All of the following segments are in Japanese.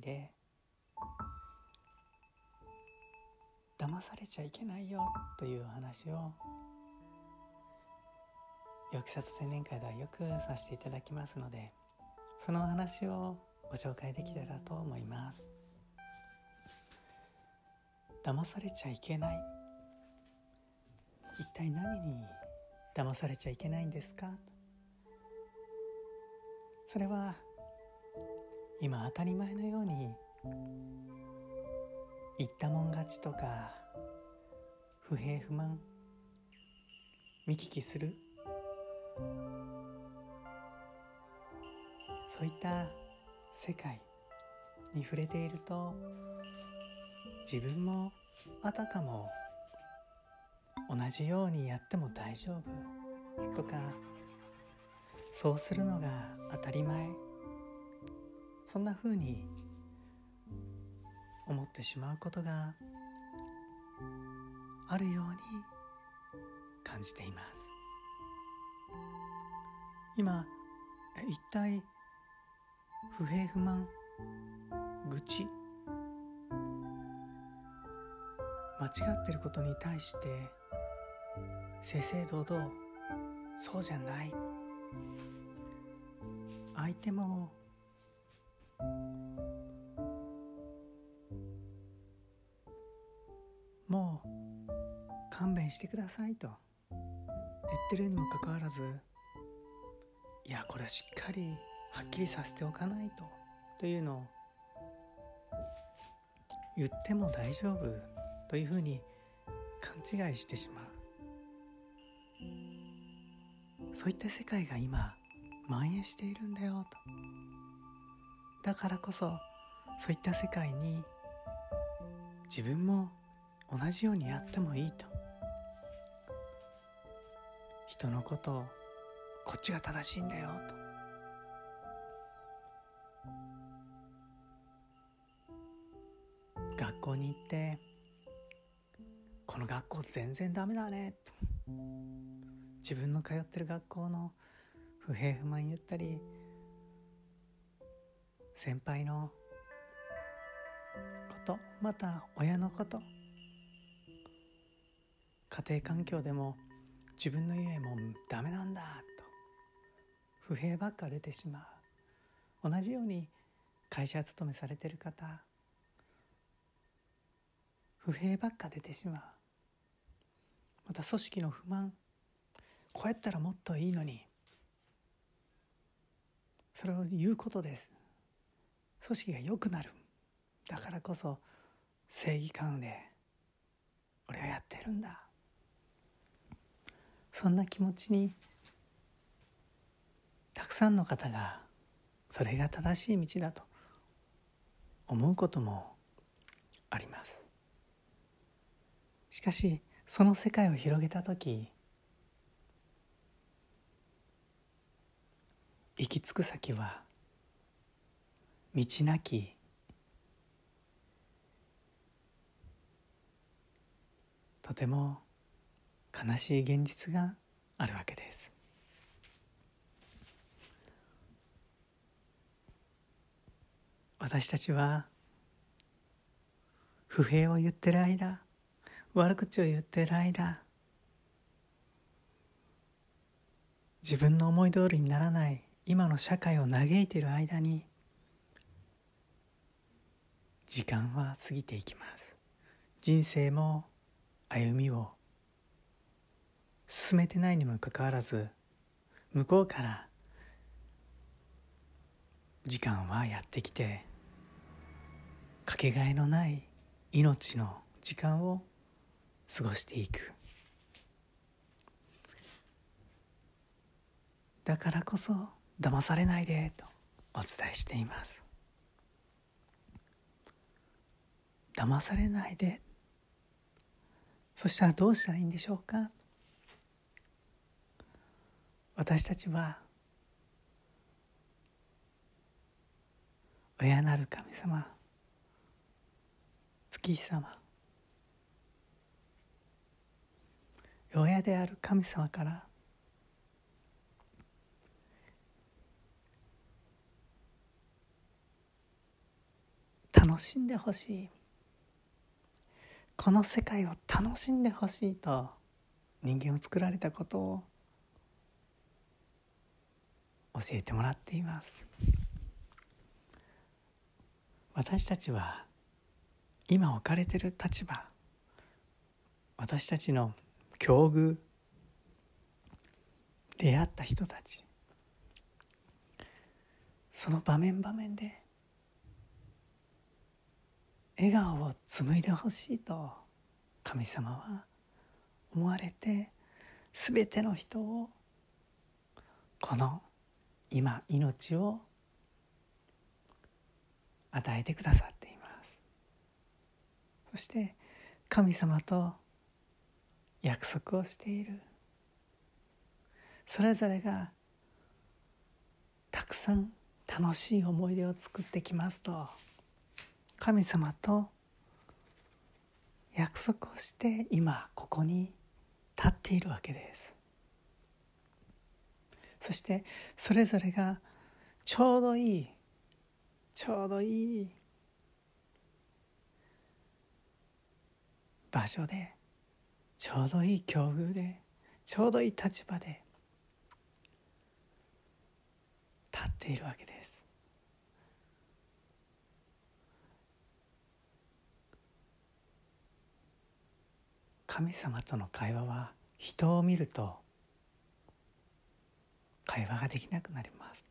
で騙されちゃいけないよというお話をよき里青年会ではよくさせていただきますのでその話をご紹介できたらと思います騙されちゃいけない一体何に騙されちゃいけないんですか？それは今当たり前のように言ったもん勝ちとか不平不満見聞きする。そういった世界に触れていると自分もあたかも同じようにやっても大丈夫とかそうするのが当たり前。そんなふうに思ってしまうことがあるように感じています。今一体不平不満愚痴間違ってることに対して正々堂々そうじゃない。相手ももう勘弁してくださいと。言ってるにもかかわらずいやこれはしっかりはっきりさせておかないと。というのを言っても大丈夫というふうに勘違いしてしまう。そういった世界が今蔓延しているんだよと。だからこそそういった世界に自分も同じようにやってもいいと。人のことをこっちが正しいんだよと。学校に行ってこの学校全然ダメだね。と自分の通ってる学校の不平不満言ったり先輩のことまた親のこと家庭環境でも自分の家もダメなんだと不平ばっか出てしまう。同じように会社勤めされてる方不平ばっか出てしまう。また組織の不満こうやったらもっといいのにそれを言うことです。組織が良くなる。だからこそ正義感で俺はやってるんだ。そんな気持ちにたくさんの方がそれが正しい道だと思うこともあります。しかしその世界を広げた時行き着く先は道なきとても悲しい現実があるわけです。私たちは不平を言ってる間悪口を言ってる間自分の思い通りにならない今の社会を嘆いている間に時間は過ぎていきます。人生も歩みを進めてないにもかかわらず向こうから時間はやってきてかけがえのない命の時間を過ごしていく。だからこそ騙されないでとお伝えしています。騙されないで。そしたらどうしたらいいんでしょうか？私たちは親なる神様月日様親である神様から楽しんでほしい。この世界を楽しんでほしいと人間を作られたことを教えてもらっています。私たちは今置かれている立場私たちの境遇出会った人たちその場面場面で笑顔を紡いでほしいと神様は思われて全ての人をこの今命を与えてくださっています。そして神様と約束をしている。それぞれがたくさん楽しい思い出を作ってきますと。神様と約束をして今ここに立っているわけです。そしてそれぞれがちょうどいいちょうどいい場所でちょうどいい境遇でちょうどいい立場で立っているわけです。神様との会話は人を見ると会話ができなくなります。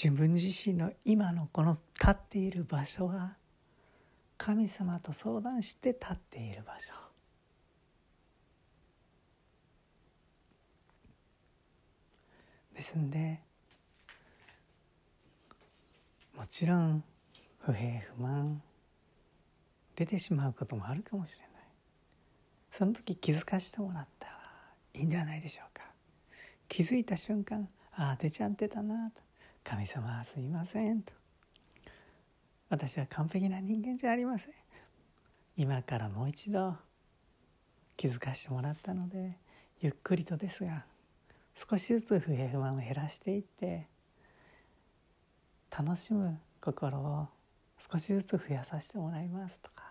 自分自身の今のこの立っている場所は神様と相談して立っている場所。ですんでもちろん不平不満出てしまうこともあるかもしれない。その時気づかしてもらったらいいんではないでしょうか。気づいた瞬間ああ出ちゃってたなと。神様すいませんと。私は完璧な人間じゃありません。今からもう一度気づかしてもらったのでゆっくりとですが少しずつ不平不満を減らしていって楽しむ心を少しずつ増やさせてもらいますとか。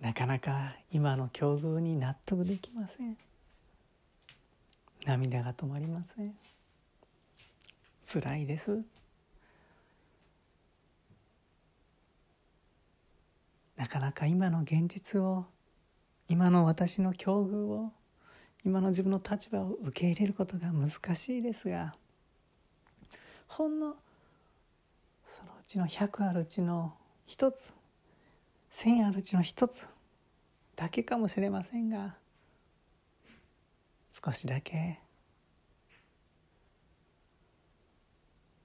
なかなか今の境遇に納得できません。涙が止まりません。辛いです。なかなか今の現実を今の私の境遇を今の自分の立場を受け入れることが難しいですがほんのそのうちの100あるうちの一つ1,000あるうちの一つだけかもしれませんが少しだけ。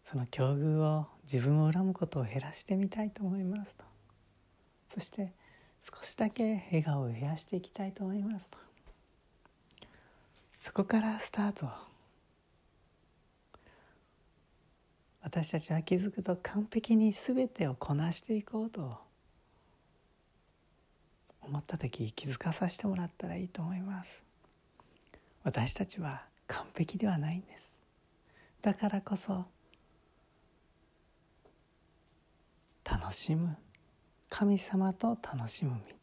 その境遇を自分を恨むことを減らしてみたいと思いますと。そして少しだけ笑顔を増やしていきたいと思いますと。そこからスタート。私たちは気づくと完璧に全てをこなしていこうと。思った時気づかさせてもらったらいいと思います。私たちは完璧ではないんです。だからこそ楽しむ。神様と楽しむ道。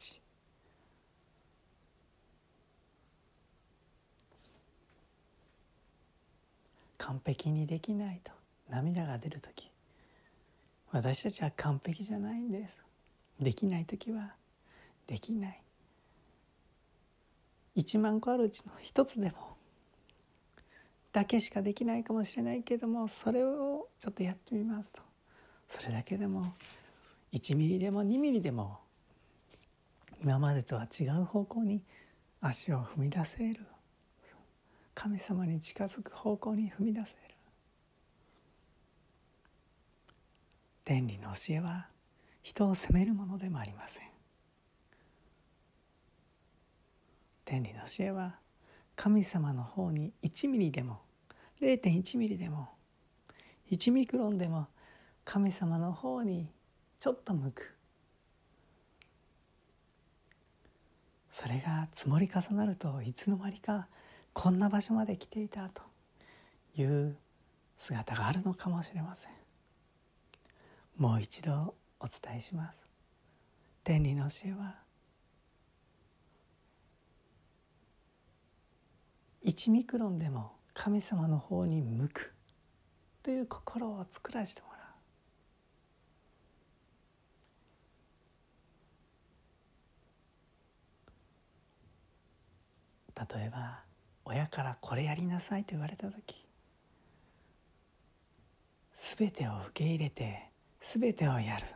完璧にできないと涙が出る時。私たちは完璧じゃないんです。できない時はできない。1万個あるうちの一つでもだけしかできないかもしれないけどもそれをちょっとやってみますと。それだけでも1ミリでも2ミリでも今までとは違う方向に足を踏み出せる。神様に近づく方向に踏み出せる。天理の教えは人を責めるものでもありません。天理の教えは神様の方に1ミリでも0.1ミリでも1ミクロンでも神様の方にちょっと向く。それが積もり重なるといつの間にかこんな場所まで来ていたという姿があるのかもしれません。もう一度お伝えします。天理の教えは1ミクロンでも神様の方に向くという心を作らせてもらう。例えば親からこれやりなさいと言われた時全てを受け入れて全てをやる。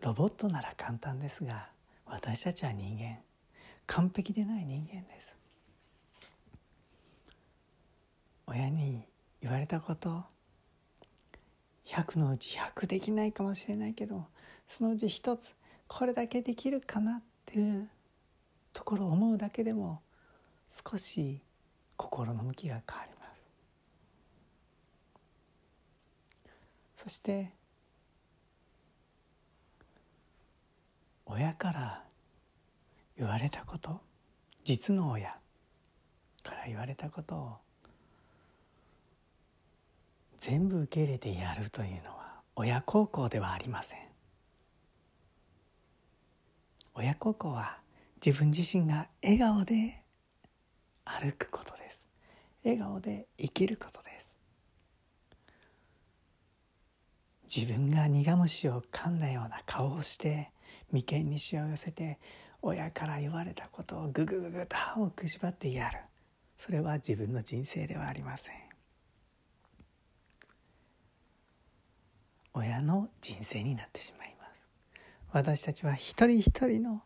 ロボットなら簡単ですが私たちは人間。完璧でない人間です。親に言われたこと100のうち100できないかもしれないけどそのうち一つこれだけできるかなっていうところを思うだけでも少し心の向きが変わります。そして親から言われたこと実の親から言われたことを全部受け入れてやるというのは親孝行ではありません。親孝行は自分自身が笑顔で歩くことです。笑顔で生きることです。自分が苦虫を噛んだような顔をして眉間にしわ寄せて親から言われたことをググググと歯をくしばってやる。それは自分の人生ではありません。親の人生になってしまいます。私たちは一人一人の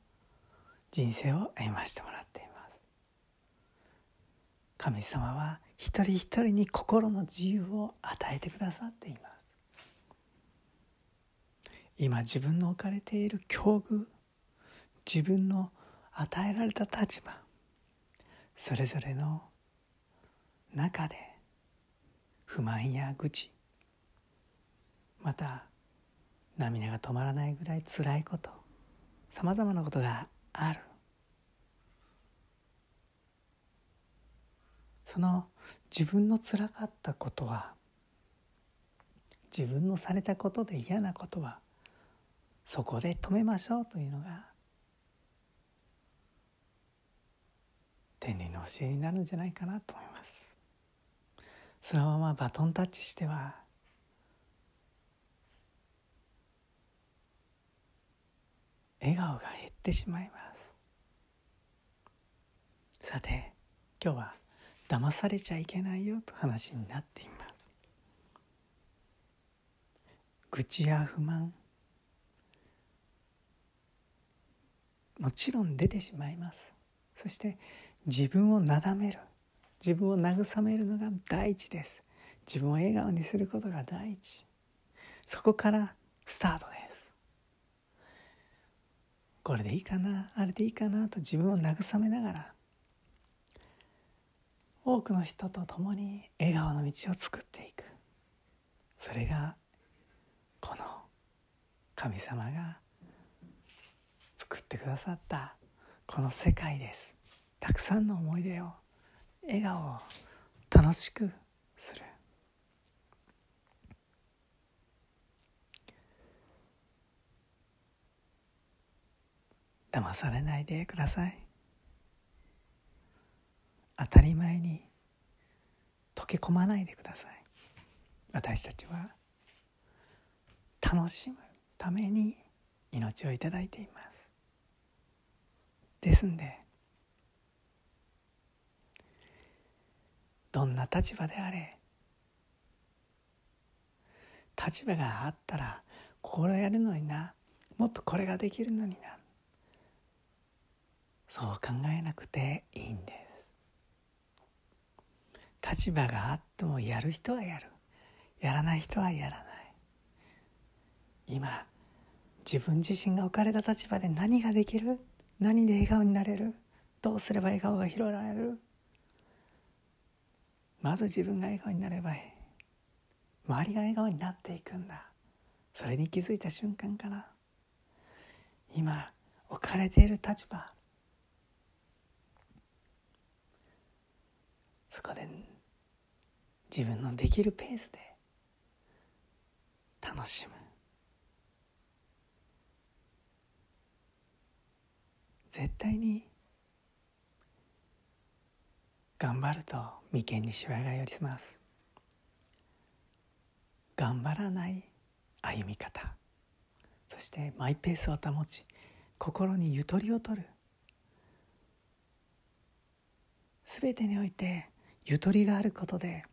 人生を歩ましてもらっています。神様は一人一人に心の自由を与えてくださっています。今自分の置かれている境遇自分の与えられた立場それぞれの中で不満や愚痴また涙が止まらないぐらい辛いことさまざまなことがある。その自分のつらかったことは自分のされたことで嫌なことはそこで止めましょうというのが天理の教えになるんじゃないかなと思います。そのままバトンタッチしては笑顔が減ってしまいます。さて今日は騙されちゃいけないよと話になっています。愚痴や不満もちろん出てしまいます。そして自分をなだめる。自分を慰めるのが第一です。自分を笑顔にすることが第一そこからスタートです。これでいいかな？あれでいいかな？と自分を慰めながら多くの人と共に笑顔の道を作っていく。それがこの神様が作ってくださったこの世界です。たくさんの思い出を笑顔を楽しくする。騙されないでください。当たり前に溶け込まないでください。私たちは楽しむために命をいただいています。ですんでどんな立場であれ。立場があったらこれやるのにな。もっとこれができるのにな。そう考えなくていいんです。立場があってもやる人はやる。やらない人はやらない。今自分自身が置かれた立場で何ができる？何で笑顔になれる？どうすれば笑顔が広がれる？まず自分が笑顔になれば周りが笑顔になっていくんだ。それに気づいた瞬間から。今置かれている立場。そこで自分のできるペースで楽しむ。絶対に頑張ると眉間にしわが寄ります。頑張らない歩み方。そしてマイペースを保ち心にゆとりを取る。全てにおいてゆとりがあることで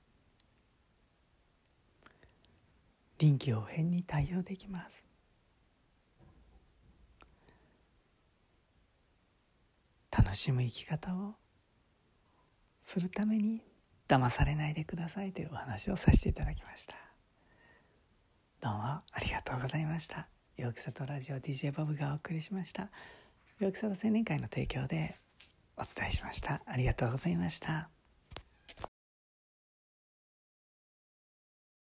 臨機応変に対応できます。楽しむ生き方をするために騙されないでくださいというお話をさせていただきました。どうもありがとうございました。よくさとラジオ DJ ボブがお送りしました。よくさと青年会の提供でお伝えしました。ありがとうございました。